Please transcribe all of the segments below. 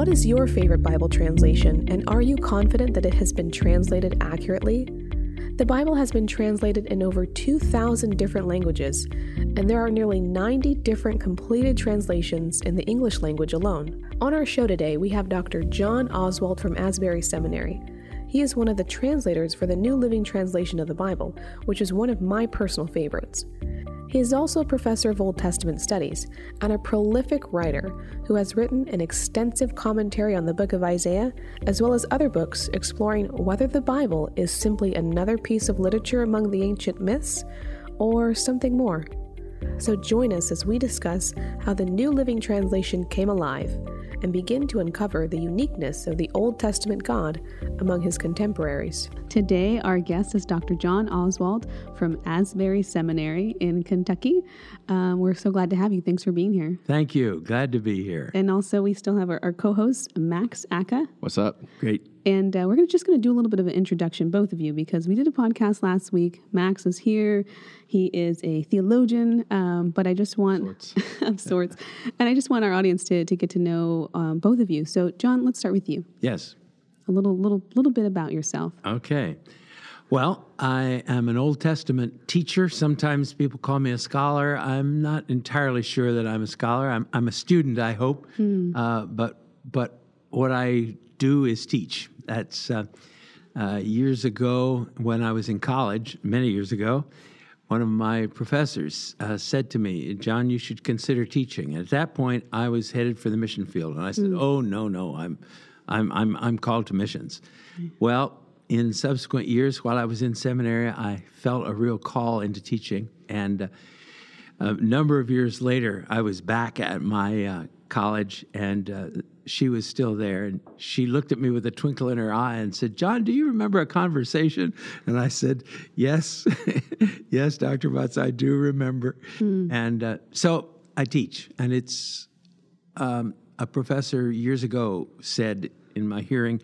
What is your favorite Bible translation, and are you confident that it has been translated accurately? The Bible has been translated in over 2,000 different languages, and there are nearly 90 different completed translations in the English language alone. On our show today, we have Dr. John Oswalt from Asbury Seminary. He is one of the translators for the New Living Translation of the Bible, which is one of my personal favorites. He is also a professor of Old Testament studies and a prolific writer who has written an extensive commentary on the book of Isaiah, as well as other books exploring whether the Bible is simply another piece of literature among the ancient myths or something more. So join us as we discuss how the New Living Translation came alive and begin to uncover the uniqueness of the Old Testament God among his contemporaries. Today, our guest is Dr. John Oswalt from Asbury Seminary in Kentucky. Um, we're so glad to have you. Thanks for being here. Thank you. Glad to be here. And also, we still have our, our co host, Max Aka. What's up? Great. And uh, we're gonna, just going to do a little bit of an introduction, both of you, because we did a podcast last week. Max is here. He is a theologian, um, but I just want, sorts. of sorts, and I just want our audience to, to get to know um, both of you. So, John, let's start with you. Yes. A little, little, little bit about yourself. Okay. Well, I am an Old Testament teacher. Sometimes people call me a scholar. I'm not entirely sure that I'm a scholar. I'm, I'm a student, I hope. Hmm. Uh, but but what I do is teach. That's uh, uh, years ago when I was in college, many years ago. One of my professors uh, said to me, "John, you should consider teaching." And at that point, I was headed for the mission field, and I said, mm. "Oh no, no, I'm, I'm, I'm, I'm called to missions." Mm. Well, in subsequent years, while I was in seminary, I felt a real call into teaching, and uh, a number of years later, I was back at my uh, college, and uh, she was still there. And she looked at me with a twinkle in her eye and said, John, do you remember a conversation? And I said, Yes, yes, Dr. Butts, I do remember. Mm. And uh, so I teach. And it's um, a professor years ago said in my hearing,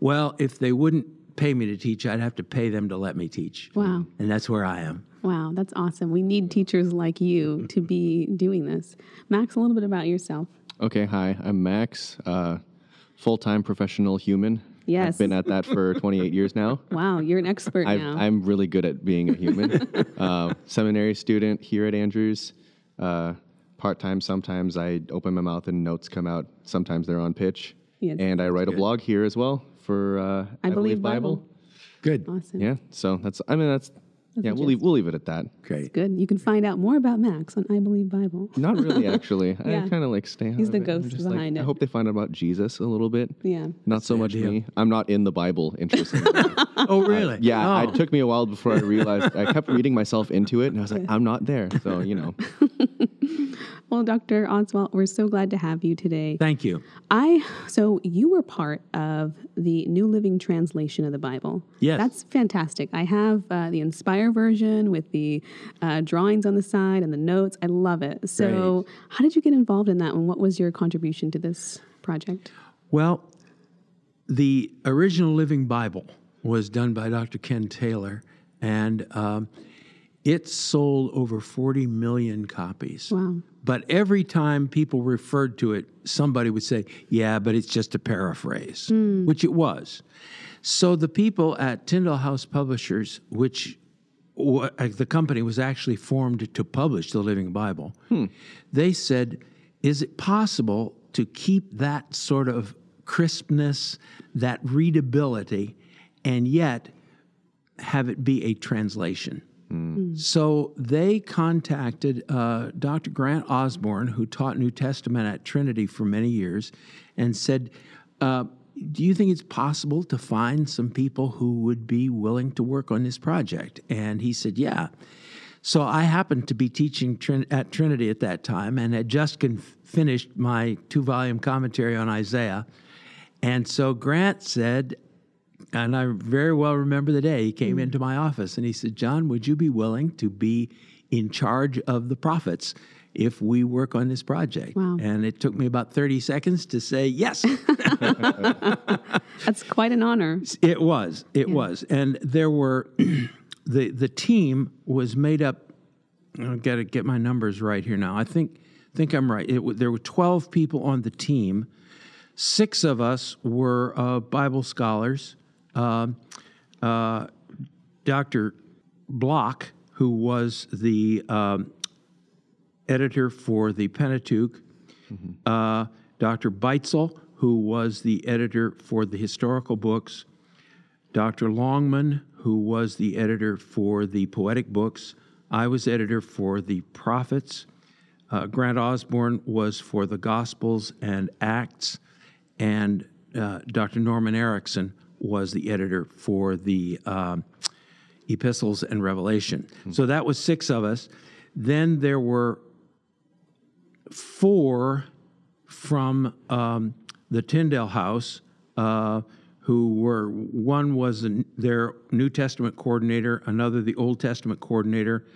Well, if they wouldn't pay me to teach, I'd have to pay them to let me teach. Wow. And that's where I am. Wow, that's awesome. We need teachers like you to be doing this. Max, a little bit about yourself. Okay, hi, I'm Max, uh, full time professional human. Yes. I've been at that for 28 years now. Wow, you're an expert i now. I'm really good at being a human. uh, seminary student here at Andrews. Uh, Part time, sometimes I open my mouth and notes come out. Sometimes they're on pitch. Yes. And I write a blog here as well for uh, I, I, Believe, Believe Bible. Bible. Good. Awesome. Yeah. So that's, I mean, that's yeah, we'll leave, we'll leave it at that. Great. That's good. You can find out more about Max on I Believe Bible. Not really, actually. yeah. I kind of like stay. He's the ghost behind like, it. I hope they find out about Jesus a little bit. Yeah. Not so much deal. me. I'm not in the Bible, interestingly. oh, really? Uh, yeah. Oh. It took me a while before I realized. I kept reading myself into it, and I was like, I'm not there. So you know. Well, Dr. Oswalt, we're so glad to have you today. Thank you. I so you were part of the New Living Translation of the Bible. Yes, that's fantastic. I have uh, the Inspire version with the uh, drawings on the side and the notes. I love it. So, Great. how did you get involved in that, and what was your contribution to this project? Well, the original Living Bible was done by Dr. Ken Taylor, and um, it sold over 40 million copies. Wow. But every time people referred to it, somebody would say, yeah, but it's just a paraphrase, mm. which it was. So the people at Tyndale House Publishers, which uh, the company was actually formed to publish the Living Bible, hmm. they said, is it possible to keep that sort of crispness, that readability, and yet have it be a translation? Mm. So they contacted uh, Dr. Grant Osborne, who taught New Testament at Trinity for many years, and said, uh, Do you think it's possible to find some people who would be willing to work on this project? And he said, Yeah. So I happened to be teaching Trin- at Trinity at that time and had just finished my two volume commentary on Isaiah. And so Grant said, and I very well remember the day he came mm. into my office and he said, John, would you be willing to be in charge of the prophets if we work on this project? Wow. And it took me about 30 seconds to say yes. That's quite an honor. It was. It yeah. was. And there were, the, the team was made up, I've got to get my numbers right here now. I think, think I'm right. It, there were 12 people on the team six of us were uh, Bible scholars. Um, uh, Dr. Block, who was the um, editor for the Pentateuch, uh, Dr. Beitzel, who was the editor for the historical books, Dr. Longman, who was the editor for the poetic books. I was editor for the prophets. Uh, Grant Osborne was for the Gospels and Acts, and uh, Dr. Norman Ericson was the editor for the um, Epistles and Revelation. So that was six of us. Then there were four from um, the Tyndale House uh, who were one was their New Testament coordinator, another the Old Testament coordinator,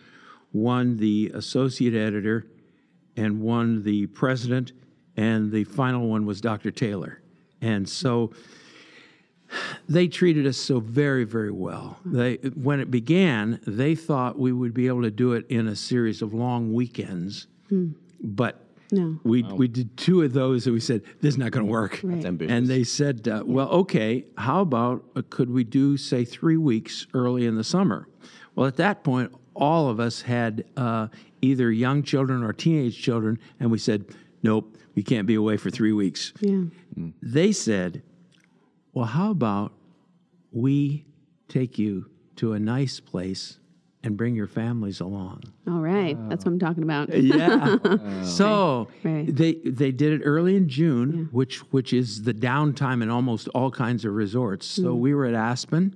one the associate editor, and one the president, and the final one was Dr. Taylor. And so they treated us so very, very well. They, when it began, they thought we would be able to do it in a series of long weekends, but No. we we did two of those, and we said this is not going to work. Right. ambitious. And they said, uh, "Well, okay. How about uh, could we do say three weeks early in the summer?" Well, at that point, all of us had uh, either young children or teenage children, and we said, "Nope, we can't be away for three weeks." Yeah. They said, "Well, how about we take you to a nice place and bring your families along?" All right. That's what I'm talking about. Yeah. so Right. they they did it early in June, which which is the downtime in almost all kinds of resorts. So Hmm. we were at Aspen.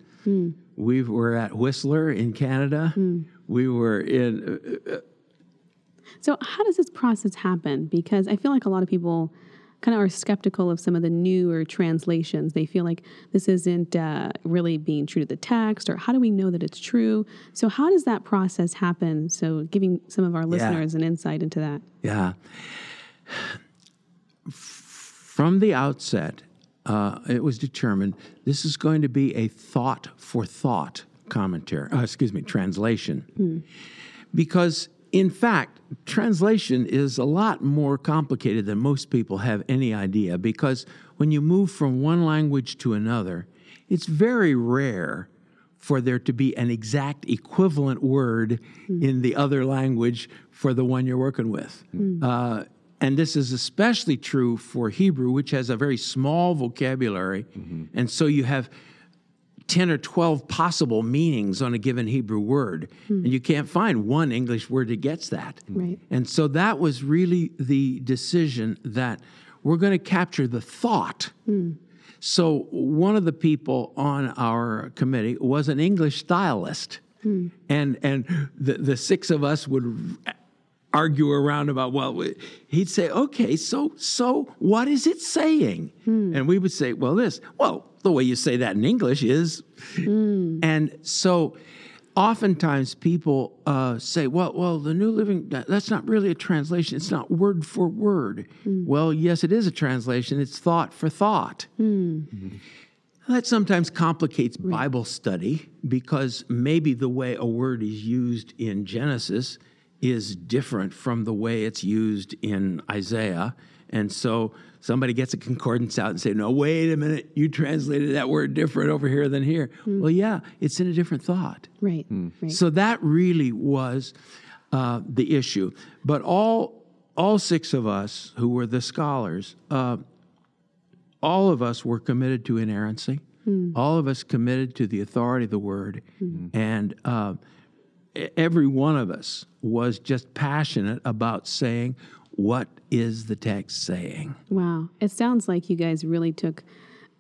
We were at Whistler in Canada. Hmm. We were in uh, So, how does this process happen? Because I feel like a lot of people kind of are skeptical of some of the newer translations. They feel like this isn't uh, really being true to the text, or how do we know that it's true? So, how does that process happen? So, giving some of our listeners an insight into that. yeah. From the outset, uh, it was determined this is going to be a thought for thought commentary. Uh, excuse me, translation. because in fact translation is a lot more complicated than most people have any idea because when you move from one language to another it's very rare for there to be an exact equivalent word hmm. in the other language for the one you're working with. Hmm. Uh, and this is especially true for hebrew which has a very small vocabulary. Mm-hmm. And so you have 10 or 12 possible meanings on a given Hebrew word. Hmm. And you can't find one English word that gets that. Right. And so that was really the decision that we're going to capture the thought. Hmm. So one of the people on our committee was an English stylist. Hmm. And, and the, the six of us would argue around about well he'd say okay so so what is it saying? Hmm. And we would say well this well the way you say that in english is hmm. and so oftentimes people uh, say well well the new living that's not really a translation. It's not word for word. Hmm. Well yes it is a translation. It's thought for thought. That sometimes complicates Bible study because maybe the way a word is used in Genesis is different from the way it's used in Isaiah. And so somebody gets a concordance out and say, "No, wait a minute, you translated that word different over here than here." Well, yeah, it's in a different thought. Right. Right. So that really was uh, the issue. But all all six of us who were the scholars, uh, all of us were committed to inerrancy. All of us committed to the authority of the word, and uh, every one of us was just passionate about saying, "What is the text saying?" Wow. It sounds like you guys really took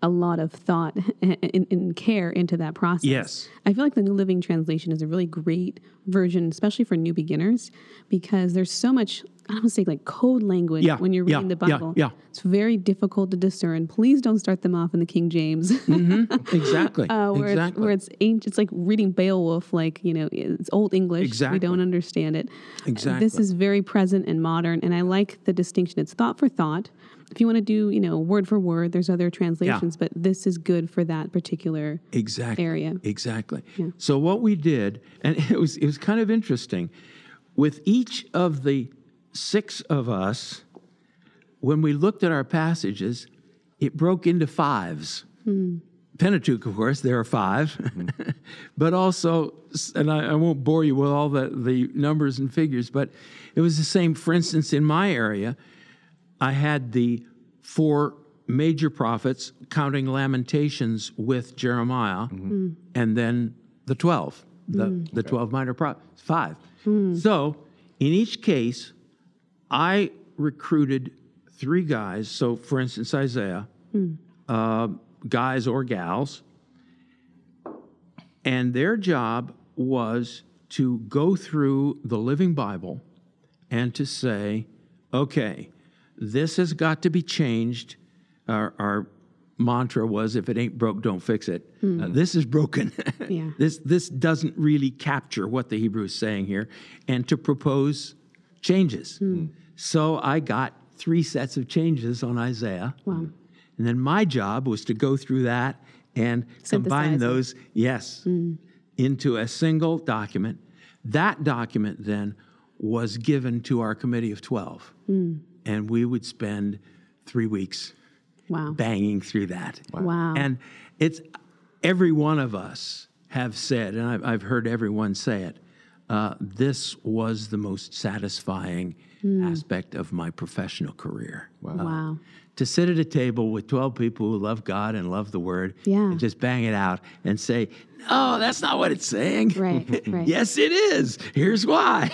a lot of thought and, and care into that process. Yes. I feel like the New Living Translation is a really great version, especially for new beginners, because there's so much, I don't want to say like code language Yeah, when you're yeah, reading the Bible. yeah. It's very difficult to discern. Please don't start them off in the King James. Exactly. Uh, where, exactly. it's, where it's ancient, it's like reading Beowulf, like, you know, it's old English. Exactly. We don't understand it. Exactly. This is very present and modern, and I like the distinction. It's thought for thought. If you want to do, you know, word for word, there's other translations, but this is good for that particular exactly area. Exactly. So what we did, and it was it was kind of interesting, with each of the six of us, when we looked at our passages, it broke into fives. Hmm. Pentateuch, of course, there are 5 mm-hmm. but also, and I, I, won't bore you with all the, the numbers and figures, but it was the same. For instance, in my area, I had the four major prophets counting Lamentations with Jeremiah, mm-hmm. and then the 12, the, mm. the 12 minor prophets, five. Mm. So in each case, I recruited three guys. So, for instance, Isaiah. Mm. Uh, guys or gals, and their job was to go through the Living Bible and to say, okay, this has got to be changed. Our, our mantra was, if it ain't broke, don't fix it. Mm. Uh, this is broken. yeah. This, this doesn't really capture what the Hebrew is saying here, and to propose changes. Mm. So I got three sets of changes on Isaiah. Wow. And then my job was to go through that and combine those, yes, mm. into a single document. That document then was given to our committee of 12. Mm. And we would spend three weeks wow. banging through that. Wow. wow. And it's every one of us have said, and I've, I've heard everyone say it, uh, this was the most satisfying mm. aspect of my professional career. Wow. Uh, wow to sit at a table with 12 people who love God and love the Word yeah. and just bang it out and say, no, that's not what it's saying. Right, right. yes, it is. Here's why.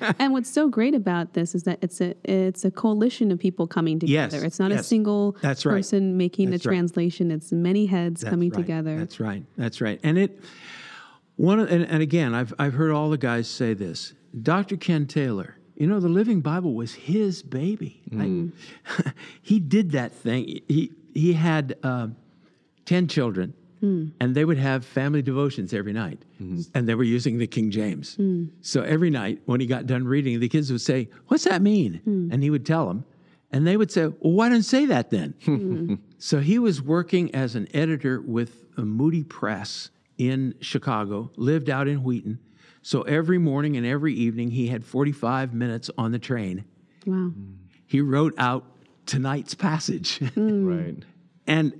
and what's so great about this is that it's a it's a coalition of people coming together. Yes, it's not yes. a single that's right. person making that's a translation. It's many heads that's coming right. together. That's right. That's right. And it one and, and again, I've I've heard all the guys say this. Dr. Ken Taylor you know, the Living Bible was his baby. Mm. He did that thing. He he had uh, ten children, mm. and they would have family devotions every night, mm-hmm. and they were using the King James. Mm. So every night when he got done reading, the kids would say, "What's that mean?" Mm. And he would tell them, and they would say, "Well, why don't say that then?" Mm. so he was working as an editor with a Moody Press in Chicago, lived out in Wheaton so every morning and every evening, he had 45 minutes on the train. Wow. He wrote out tonight's passage. Mm. right. And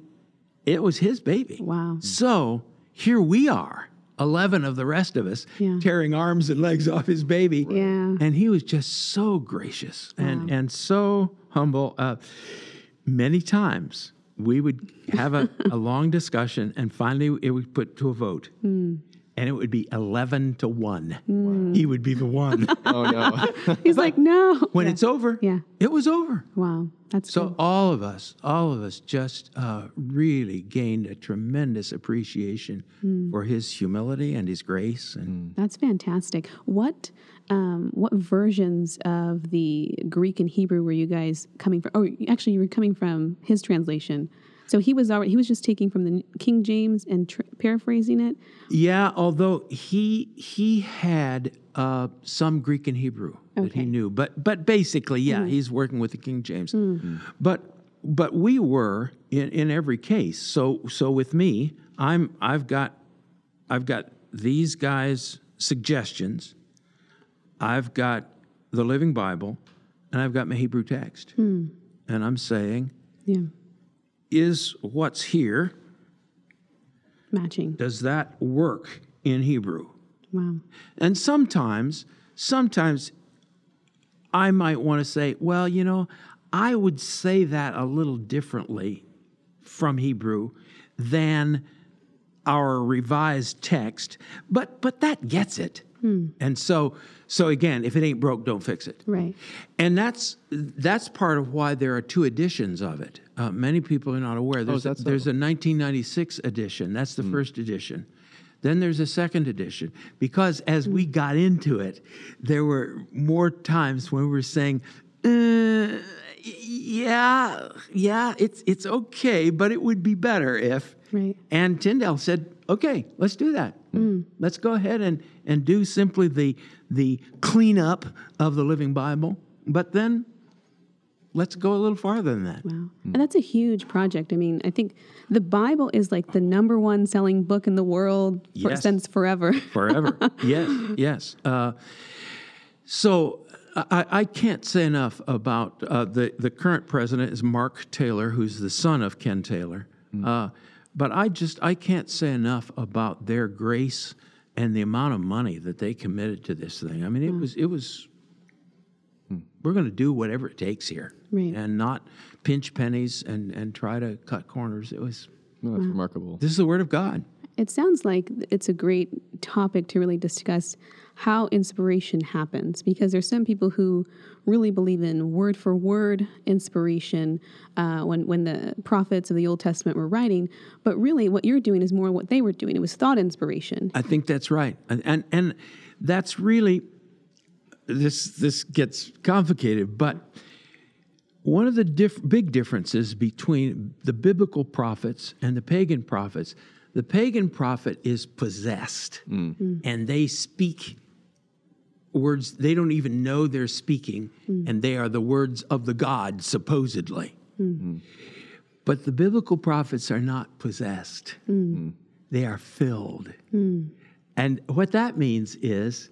it was his baby. Wow. So here we are, 11 of the rest of us, yeah. tearing arms and legs off his baby. Yeah. And he was just so gracious wow. and, and so humble. Uh, many times we would have a, a long discussion and finally it would put to a vote. Mm and it would be 11 to 1. Mm. He would be the one. oh, no. He's like, no. When yeah. it's over, yeah. it was over. Wow. That's so cool. all of us, all of us just uh, really gained a tremendous appreciation mm. for his humility and his grace. And That's fantastic. What um, what versions of the Greek and Hebrew were you guys coming from? Oh, actually, you were coming from his translation. So he was already he was just taking from the King James and tr- paraphrasing it. Yeah, although he he had uh, some Greek and Hebrew okay. that he knew, but but basically, yeah, mm. he's working with the King James. Mm. But but we were in, in every case. So so with me, I'm I've got I've got these guys' suggestions. I've got the Living Bible, and I've got my Hebrew text, mm. and I'm saying, yeah is what's here matching? Does that work in Hebrew? Wow. And sometimes, sometimes I might want to say, well, you know, I would say that a little differently from Hebrew than our revised text, but but that gets it. Hmm. And so so again, if it ain't broke, don't fix it. Right. And that's that's part of why there are two editions of it. Uh, many people are not aware. There's, oh, a, there's a 1996 edition. That's the mm. first edition. Then there's a second edition. Because as we hmm. got into it, there were more times when we were saying, uh, yeah, yeah, it's it's okay, but it would be better if. Right. And Tyndale said, okay, let's do that. Mm. Let's go ahead and, and do simply the, the cleanup of the Living Bible, but then let's go a little farther than that. Wow. And that's a huge project. I mean, I think the Bible is like the number one selling book in the world for, yes. since forever. forever. yes, yes. Uh, so I, I can't say enough about uh, the the current president is Mark Taylor, who's the son of Ken Taylor. Uh, but I just I can't say enough about their grace and the amount of money that they committed to this thing. I mean, it was it was. We're going to do whatever it takes here, Right. and not pinch pennies and and try to cut corners. It was. No, that's remarkable. This is the word of God. It sounds like it's a great topic to really discuss how inspiration happens because there's some people who really believe in word for word inspiration uh, when when the prophets of the Old Testament were writing, but really what you're doing is more what they were doing. It was thought inspiration. I think that's right, and and, and that's really this. This gets complicated, but one of the diff- big differences between the biblical prophets and the pagan prophets, the pagan prophet is possessed, and they speak words they don't even know they're speaking, mm. and they are the words of the God supposedly. Mm. But the biblical prophets are not possessed; mm. they are filled. And what that means is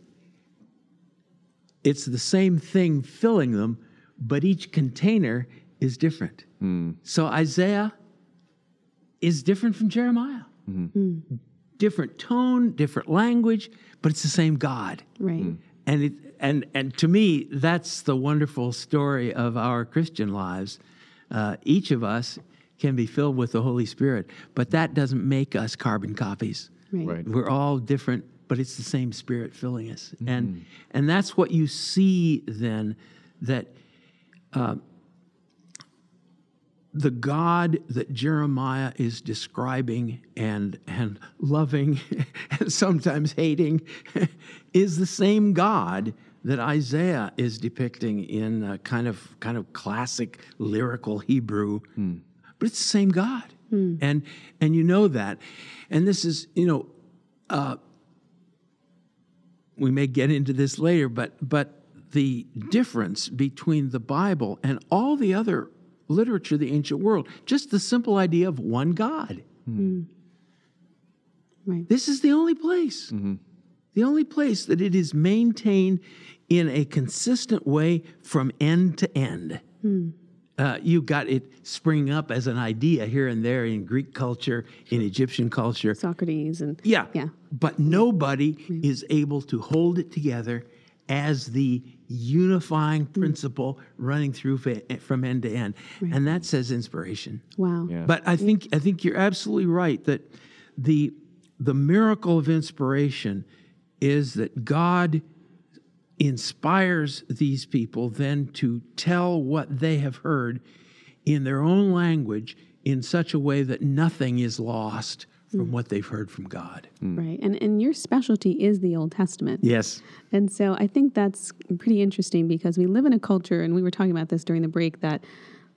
it's the same thing filling them, but each container is different. So Isaiah is different from Jeremiah. Mm-hmm. Different tone, different language, but it's the same God. Right. And it, and and to me, that's the wonderful story of our Christian lives. Uh, each of us can be filled with the Holy Spirit, but that doesn't make us carbon copies. Right. Right. We're all different, but it's the same Spirit filling us, and and that's what you see then that uh, the God that Jeremiah is describing and and loving and sometimes hating is the same God that Isaiah is depicting in a kind of kind of classic lyrical Hebrew. But it's the same God. And and you know that. And this is, you know, uh, we may get into this later, but but the difference between the Bible and all the other literature of the ancient world, just the simple idea of one God. Mm-hmm. Right. This is the only place, mm-hmm. the only place that it is maintained in a consistent way from end to end. Hmm. Uh, you got it springing up as an idea here and there in Greek culture, in Egyptian culture. Socrates and Yeah. Yeah. But nobody is able to hold it together as the unifying mm. principle running through fa- eh, from end to end. And that says inspiration. Wow. Yeah. But I think I think you're absolutely right that the the miracle of inspiration is that God inspires these people then to tell what they have heard in their own language in such a way that nothing is lost from mm. what they've heard from God. Mm. Right. And and your specialty is the Old Testament. Yes. And so I think that's pretty interesting because we live in a culture, and we were talking about this during the break, that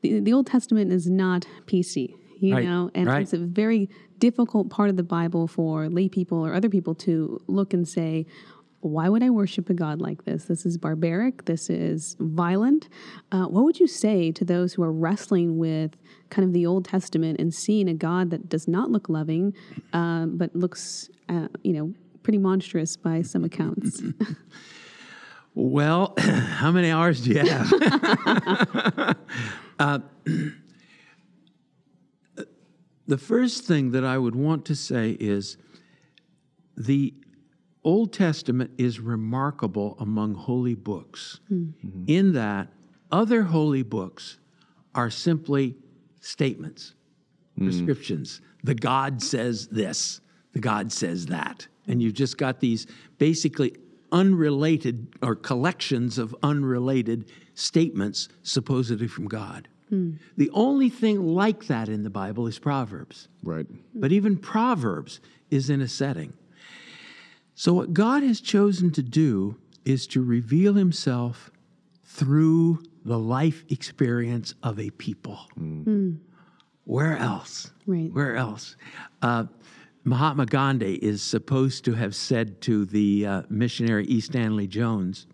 the, the Old Testament is not PC, you Right, know, and right. it's a very difficult part of the Bible for lay people or other people to look and say, why would I worship a God like this? This is barbaric. This is violent. Uh, what would you say to those who are wrestling with kind of the Old Testament and seeing a God that does not look loving, um, but looks, uh, you know, pretty monstrous by some accounts? Well, how many hours do you have? Uh, the first thing that I would want to say is the Old Testament is remarkable among holy books hmm. in that other holy books are simply statements, hmm. prescriptions. The God says this, the God says that. And you've just got these basically unrelated or collections of unrelated statements supposedly from God. Hmm. The only thing like that in the Bible is Proverbs. Right. But even Proverbs is in a setting. So, what God has chosen to do is to reveal himself through the life experience of a people. Where else? Right. Where else? Uh, Mahatma Gandhi is supposed to have said to the uh, missionary E. Stanley Jones,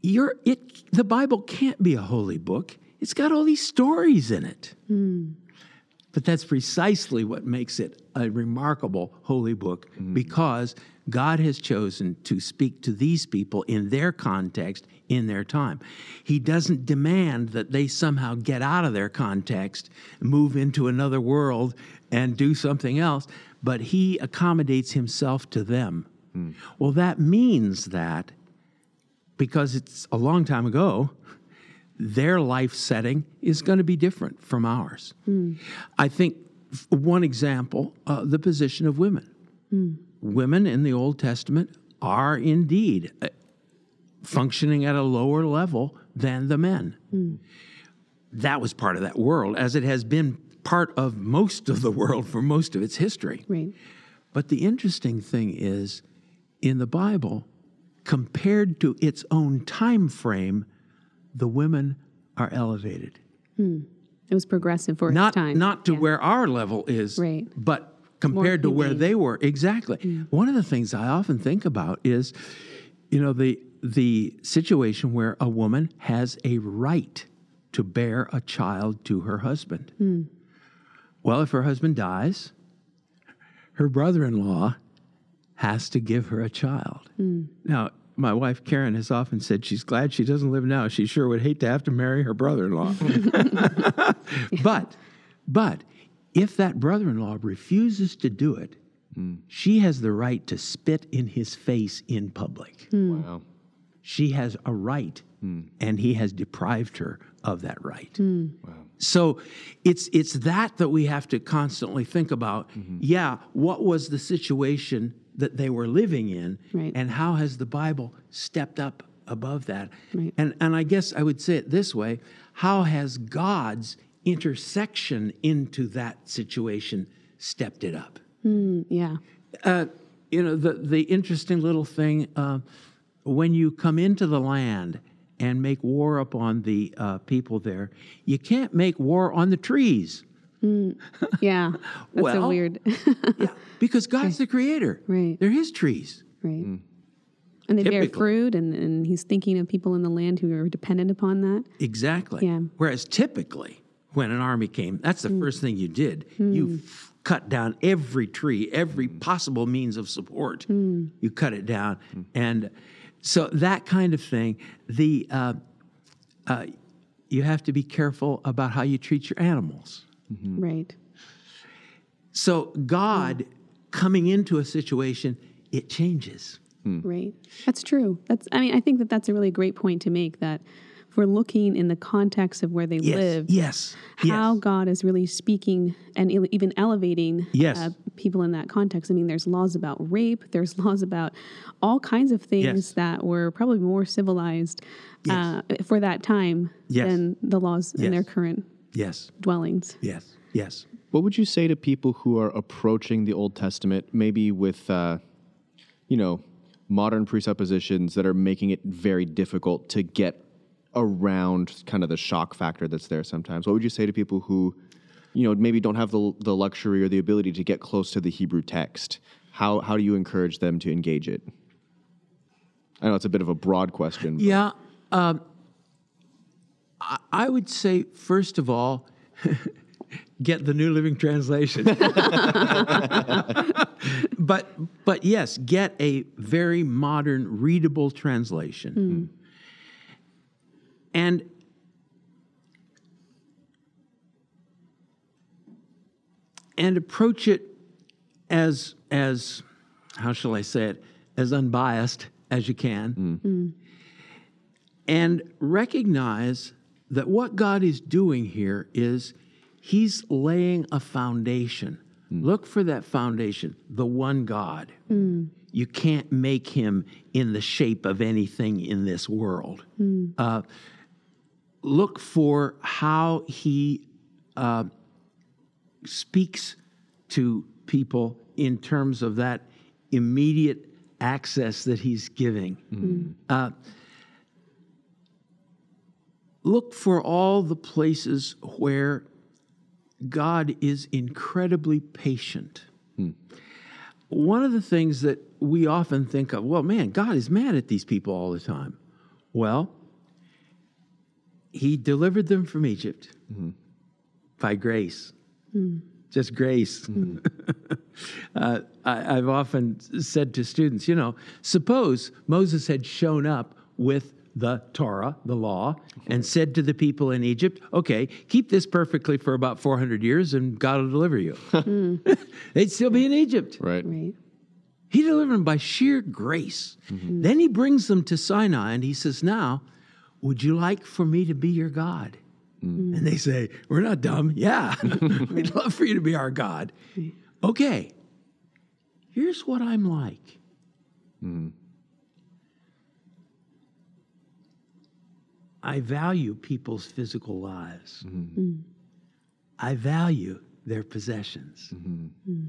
You're, it, the Bible can't be a holy book. It's got all these stories in it. But that's precisely what makes it a remarkable holy book because God has chosen to speak to these people in their context, in their time. He doesn't demand that they somehow get out of their context, move into another world, and do something else, but He accommodates Himself to them. Mm. Well, that means that because it's a long time ago, their life setting is going to be different from ours. Mm. I think one example, uh, the position of women. Mm. Women in the Old Testament are indeed uh, functioning at a lower level than the men. Mm. That was part of that world, as it has been part of most of the world for most of its history. Right. But the interesting thing is, in the Bible, compared to its own time frame, the women are elevated. Hmm. It was progressive for not, its time. Not to yeah. where our level is, right. but compared to where they were. Exactly. Mm. One of the things I often think about is, you know, the the situation where a woman has a right to bear a child to her husband. Mm. Well, if her husband dies, her brother-in-law has to give her a child. Mm. Now, my wife Karen has often said she's glad she doesn't live now. She sure would hate to have to marry her brother-in-law. but but if that brother-in-law refuses to do it, mm. she has the right to spit in his face in public. Mm. Wow. She has a right mm. and he has deprived her of that right. Hmm. Wow. So it's it's that that we have to constantly think about. Mm-hmm. Yeah, what was the situation that they were living in, right. and how has the Bible stepped up above that? Right. And and I guess I would say it this way: How has God's intersection into that situation stepped it up? Mm, yeah. Uh, you know the the interesting little thing uh, when you come into the land and make war upon the uh, people there, you can't make war on the trees. Mm, yeah, that's well, so weird. yeah, because God's the creator. Right. They're his trees. Right. Mm. And they Typically. bear fruit, and, and he's thinking of people in the land who are dependent upon that. Exactly. Yeah. Whereas typically, when an army came, that's the mm. first thing you did. Mm. You f- cut down every tree, every possible means of support. Mm. You cut it down. Mm. And so that kind of thing, the, uh, uh, you have to be careful about how you treat your animals. Mm-hmm. Right. So God yeah. coming into a situation, it changes. Hmm. Right. That's true. That's. I mean, I think that that's a really great point to make. That if we're looking in the context of where they yes. live, yes, how yes. God is really speaking and even elevating yes. uh, people in that context. I mean, there's laws about rape. There's laws about all kinds of things yes. that were probably more civilized uh, for that time than the laws in their current yes dwellings. Yes. Yes. What would you say to people who are approaching the Old Testament, maybe with, uh, you know, modern presuppositions that are making it very difficult to get around kind of the shock factor that's there sometimes? What would you say to people who, you know, maybe don't have the, the luxury or the ability to get close to the Hebrew text? How, how do you encourage them to engage it? I know it's a bit of a broad question. But. Yeah. Um, I, would say, first of all, get the New Living Translation. but but yes, get a very modern, readable translation. Mm. And and approach it as as how shall I say it as unbiased as you can, mm. Mm. and recognize that what God is doing here is He's laying a foundation. Mm. Look for that foundation, the one God. Mm. You can't make him in the shape of anything in this world. Mm. Uh, look for how he uh, speaks to people in terms of that immediate access that he's giving. Mm. Uh, look for all the places where God is incredibly patient. Hmm. One of the things that we often think of, well, man, God is mad at these people all the time. Well, He delivered them from Egypt mm-hmm. by grace. Mm. just grace. uh, I, I've often said to students, you know, suppose Moses had shown up with the Torah, the law, mm-hmm. and said to the people in Egypt, okay, keep this perfectly for about 400 years and God will deliver you. Hmm. They'd still be in Egypt. Right. Right. He delivered them by sheer grace. Mm-hmm. Hmm. Then he brings them to Sinai and he says, Now, would you like for me to be your God? Mm. And they say, We're not dumb. Yeah, we'd love for you to be our God. Okay, here's what I'm like. Mm. I value people's physical lives. Mm-hmm. I value their possessions. Mm-hmm.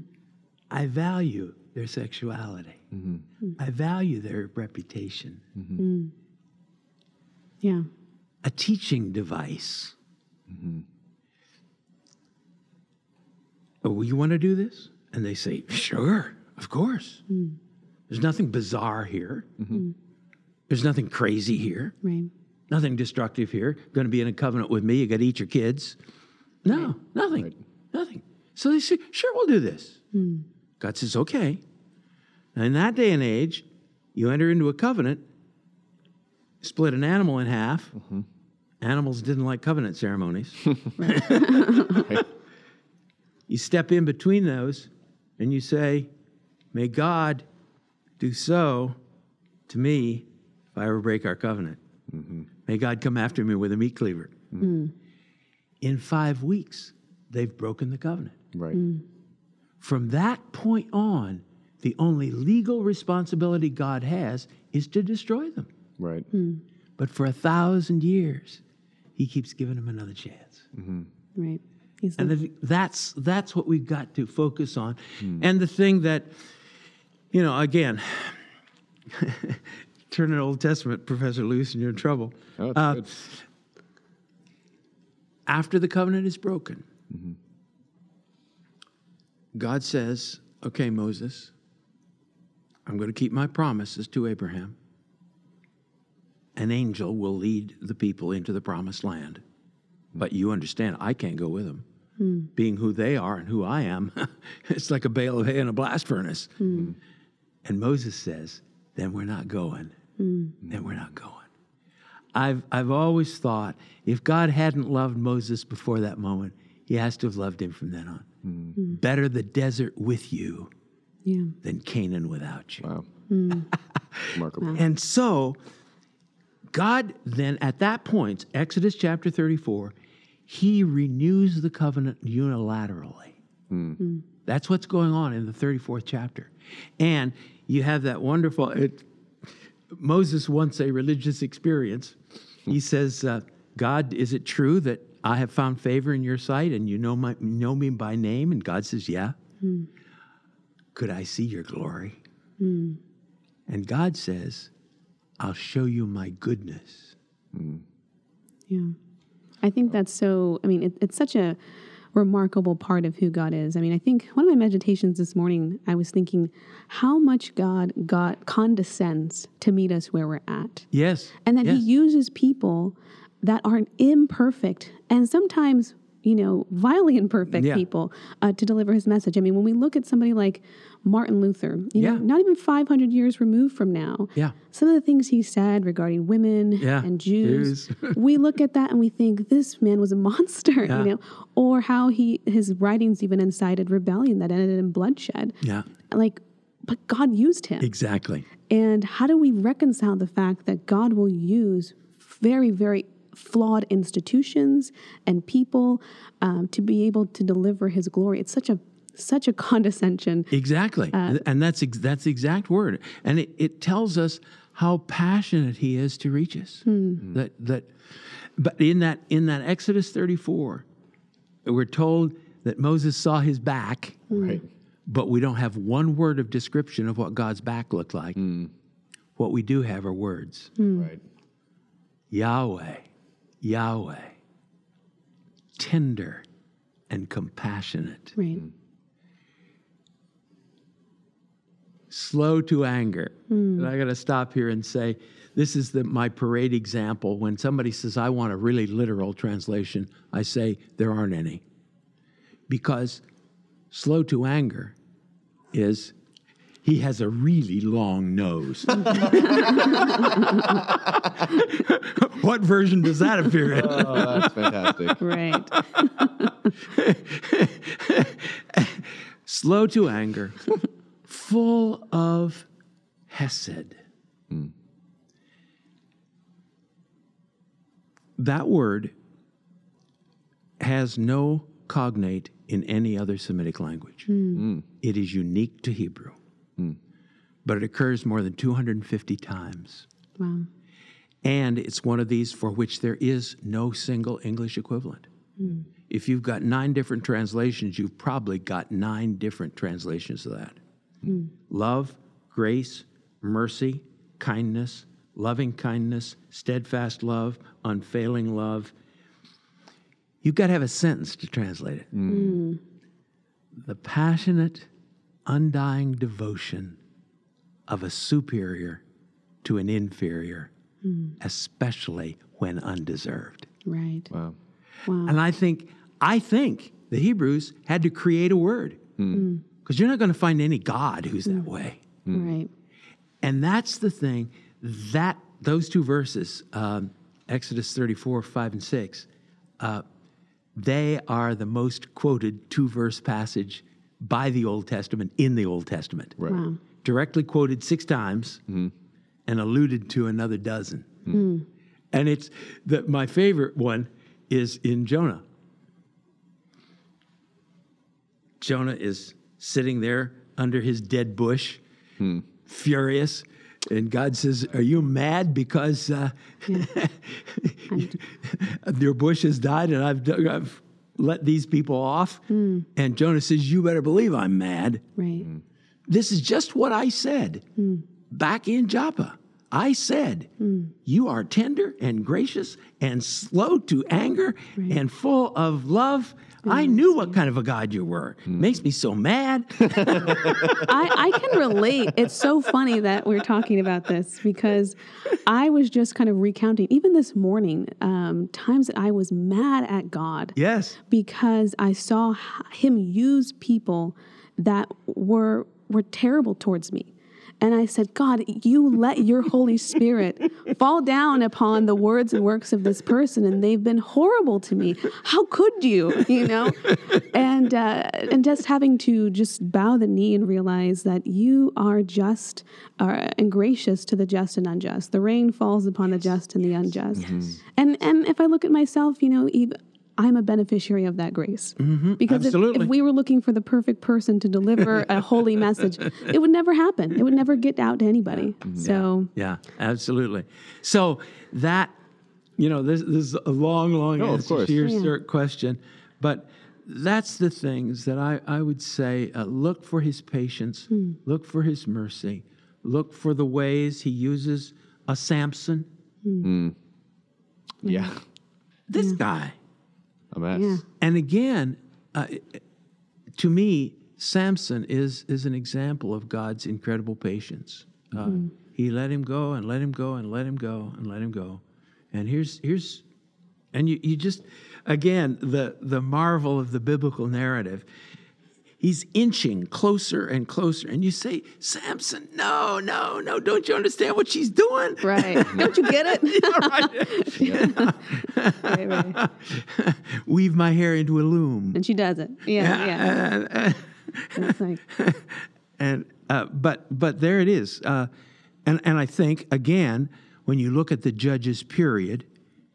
I value their sexuality. Mm-hmm. I value their reputation. Mm. Yeah. A teaching device. Oh, you want to do this? And they say, sure, of course. Mm. There's nothing bizarre here. Mm. There's nothing crazy here. Right. Nothing destructive here. Going to be in a covenant with me. You got to eat your kids. No, nothing. Nothing. So they say, sure, we'll do this. Hmm. God says, okay. Now, in that day and age, you enter into a covenant, split an animal in half. Mm-hmm. Animals didn't like covenant ceremonies. You step in between those and you say, May God do so to me if I ever break our covenant. Mm-hmm. May God come after me with a meat cleaver. Mm. Mm. In five weeks, they've broken the covenant. Right. Mm. From that point on, the only legal responsibility God has is to destroy them. Right. But for a thousand years, He keeps giving them another chance. Mm-hmm. Right. He's And like, I think that's that's what we've got to focus on. And the thing that, you know, again, turn an Old Testament, Professor loose, and you're in trouble. Oh, that's Uh, good. After the covenant is broken, mm-hmm. God says, "Okay, Moses, I'm going to keep my promises to Abraham. An angel will lead the people into the promised land." Hmm. But you understand, I can't go with them. Hmm. Being who they are and who I am, it's like a bale of hay in a blast furnace. Hmm. And Moses says, then we're not going. Mm. Then we're not going. I've, I've always thought if God hadn't loved Moses before that moment, he has to have loved him from then on. Mm. Mm. Better the desert with you yeah. than Canaan without you. Wow. Remarkable. And so, God then, at that point, Exodus chapter 34, he renews the covenant unilaterally. That's what's going on in the 34th chapter. And you have that wonderful, it, Moses wants a religious experience. He hmm. says, uh, God, is it true that I have found favor in your sight and you know, my, know me by name? And God says, Yeah. Hmm. Could I see your glory? Hmm. And God says, I'll show you my goodness. Yeah. I think that's so, I mean, it, it's such a remarkable part of who God is. I mean, I think one of my meditations this morning, I was thinking how much God God condescends to meet us where we're at. Yes. And that yes. he uses people that aren't imperfect and sometimes, you know, vilely imperfect Yeah. people uh, to deliver his message. I mean, when we look at somebody like Martin Luther, you know, not even 500 years removed from now, Yeah. some of the things he said regarding women Yeah, and Jews, Jews. we look at that and we think this man was a monster, Yeah. you know, or how he his writings even incited rebellion that ended in bloodshed. Yeah, Like, but God used him. exactly. And how do we reconcile the fact that God will use very, very flawed institutions and people um, to be able to deliver His glory? It's such a such a condescension. Exactly. Uh, and and that's ex- that's the exact word. And it, it tells us how passionate he is to reach us. Hmm. Hmm. That that but in that in that Exodus 34, we're told that Moses saw his back, hmm. Right. but we don't have one word of description of what God's back looked like. What we do have are words. Right. Yahweh, Yahweh, tender and compassionate, Right. Hmm. slow to anger. Hmm. And I got to stop here and say, this is the, my parade example. When somebody says, I want a really literal translation, I say, there aren't any. Because slow to anger is he has a really long nose. what version does that appear in? Oh, that's fantastic. Right. slow to anger, full of hesed. Hmm. That word has no cognate in any other Semitic language. Hmm. Hmm. It is unique to Hebrew, Mm. but it occurs more than 250 times. Wow. And it's one of these for which there is no single English equivalent. Mm. If you've got nine different translations, you've probably got nine different translations of that. Mm. Love, grace, mercy, kindness, loving kindness, steadfast love, unfailing love. You've got to have a sentence to translate it. The passionate, undying devotion of a superior to an inferior, hmm. especially when undeserved. Right. Wow. wow. And I think, I think the Hebrews had to create a word hmm. Hmm. because you're not going to find any God who's that way. Right. And that's the thing that those two verses, um, Exodus 34, 5 and 6, uh, they are the most quoted two verse passage by the Old Testament in the Old Testament. Right. Wow. Directly quoted six times mm-hmm. and alluded to another dozen. Mm-hmm. Hmm. And it's the, my favorite one is in Jonah. Jonah is sitting there under his dead bush, hmm. furious. And God says, Are you mad because uh, your bush has died and I've, I've let these people off? Hmm. And Jonah says, You better believe I'm mad. Right. Hmm. This is just what I said hmm. back in Joppa. I said, You are tender and gracious and slow to anger and full of love. I knew what kind of a God you were. Makes me so mad. I, I can relate. It's so funny that we're talking about this because I was just kind of recounting, even this morning, um, times that I was mad at God yes. because I saw Him use people that were were terrible towards me. And I said, God, you let your Holy Spirit fall down upon the words and works of this person, and they've been horrible to me. How could you? You know, and uh, and just having to just bow the knee and realize that you are just uh, and gracious to the just and unjust. The rain falls upon the just and the unjust. And and if I look at myself, you know, even. I'm a beneficiary of that grace. Mm-hmm. Because if, absolutely. if we were looking for the perfect person to deliver a holy message, it would never happen. It would never get out to anybody. So, Yeah, absolutely. So that, you know, this, this is a long, long Oh, answer to your Yeah. question, but that's the things that I, I would say uh, look for his patience, hmm. look for his mercy, look for the ways he uses a Samson. Hmm. Hmm. Yeah. This guy. A mess. yeah. And again, uh, to me, Samson is, is an example of God's incredible patience. Uh, He let him go and let him go and let him go and let him go. And here's, here's and you, you just, again, the, the marvel of the biblical narrative. He's inching closer and closer. And you say, Samson, no, no, no, don't you understand what she's doing? Right. Don't you get it? right, right. Weave my hair into a loom. And she does it. Yeah. Yeah. Like, and uh, but but there it is, uh, and and I think again when you look at the judges period,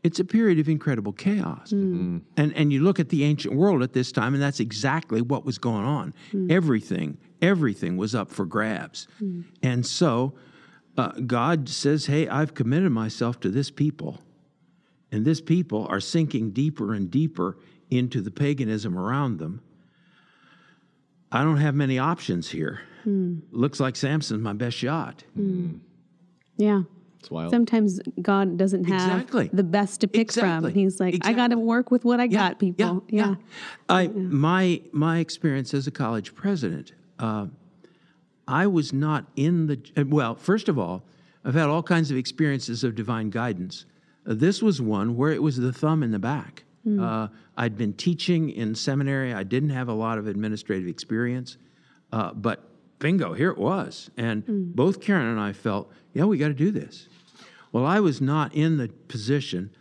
it's a period of incredible chaos, mm. mm-hmm. and and you look at the ancient world at this time, and that's exactly what was going on. Mm. Everything everything was up for grabs, mm. and so uh, God says, "Hey, I've committed myself to this people." And this people are sinking deeper and deeper into the paganism around them. I don't have many options here. Looks like Samson's my best shot. yeah. It's wild. Sometimes God doesn't have Exactly. the best to pick Exactly. from. He's like, I got to work with what I got, people. Yeah. yeah. I my my experience as a college president, uh, I was not in the well. First of all, I've had all kinds of experiences of divine guidance. Uh, this was one where it was the thumb in the back. Mm. Uh, I'd been teaching in seminary. I didn't have a lot of administrative experience, uh, but bingo, here it was. And mm. both Karen and I felt, yeah, we got to do this. Well, I was not in the position,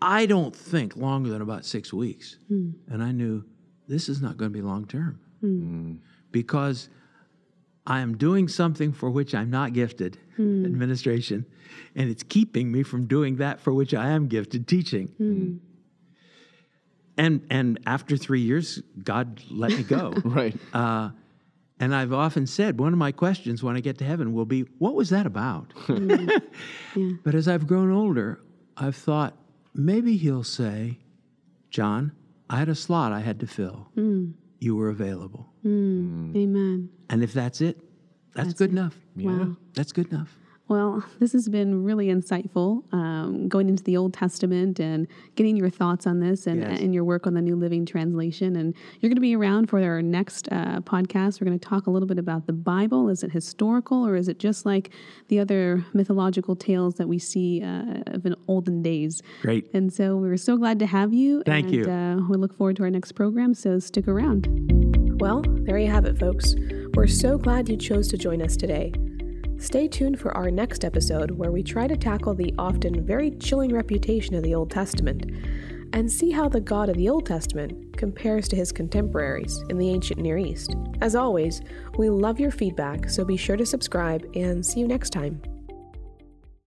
I don't think longer than about six weeks. Mm. And I knew this is not going to be long term mm. because I am doing something for which I'm not gifted, mm. administration, and it's keeping me from doing that for which I am gifted, teaching. Mm. And and after three years, God let me go. right. Uh, and I've often said one of my questions when I get to heaven will be, "What was that about?" Mm. yeah. But as I've grown older, I've thought maybe He'll say, "John, I had a slot I had to fill. Mm. You were available." Mm. Amen. And if that's it, that's, that's good it. enough. Wow. That's good enough. Well, this has been really insightful um, going into the Old Testament and getting your thoughts on this and, yes. and your work on the New Living Translation. And you're going to be around for our next uh, podcast. We're going to talk a little bit about the Bible. Is it historical or is it just like the other mythological tales that we see uh, of in olden days? Great. And so we're so glad to have you. Thank and, you. Uh, we look forward to our next program. So stick around. Well, there you have it, folks. We're so glad you chose to join us today. Stay tuned for our next episode where we try to tackle the often very chilling reputation of the Old Testament and see how the God of the Old Testament compares to his contemporaries in the ancient Near East. As always, we love your feedback, so be sure to subscribe and see you next time.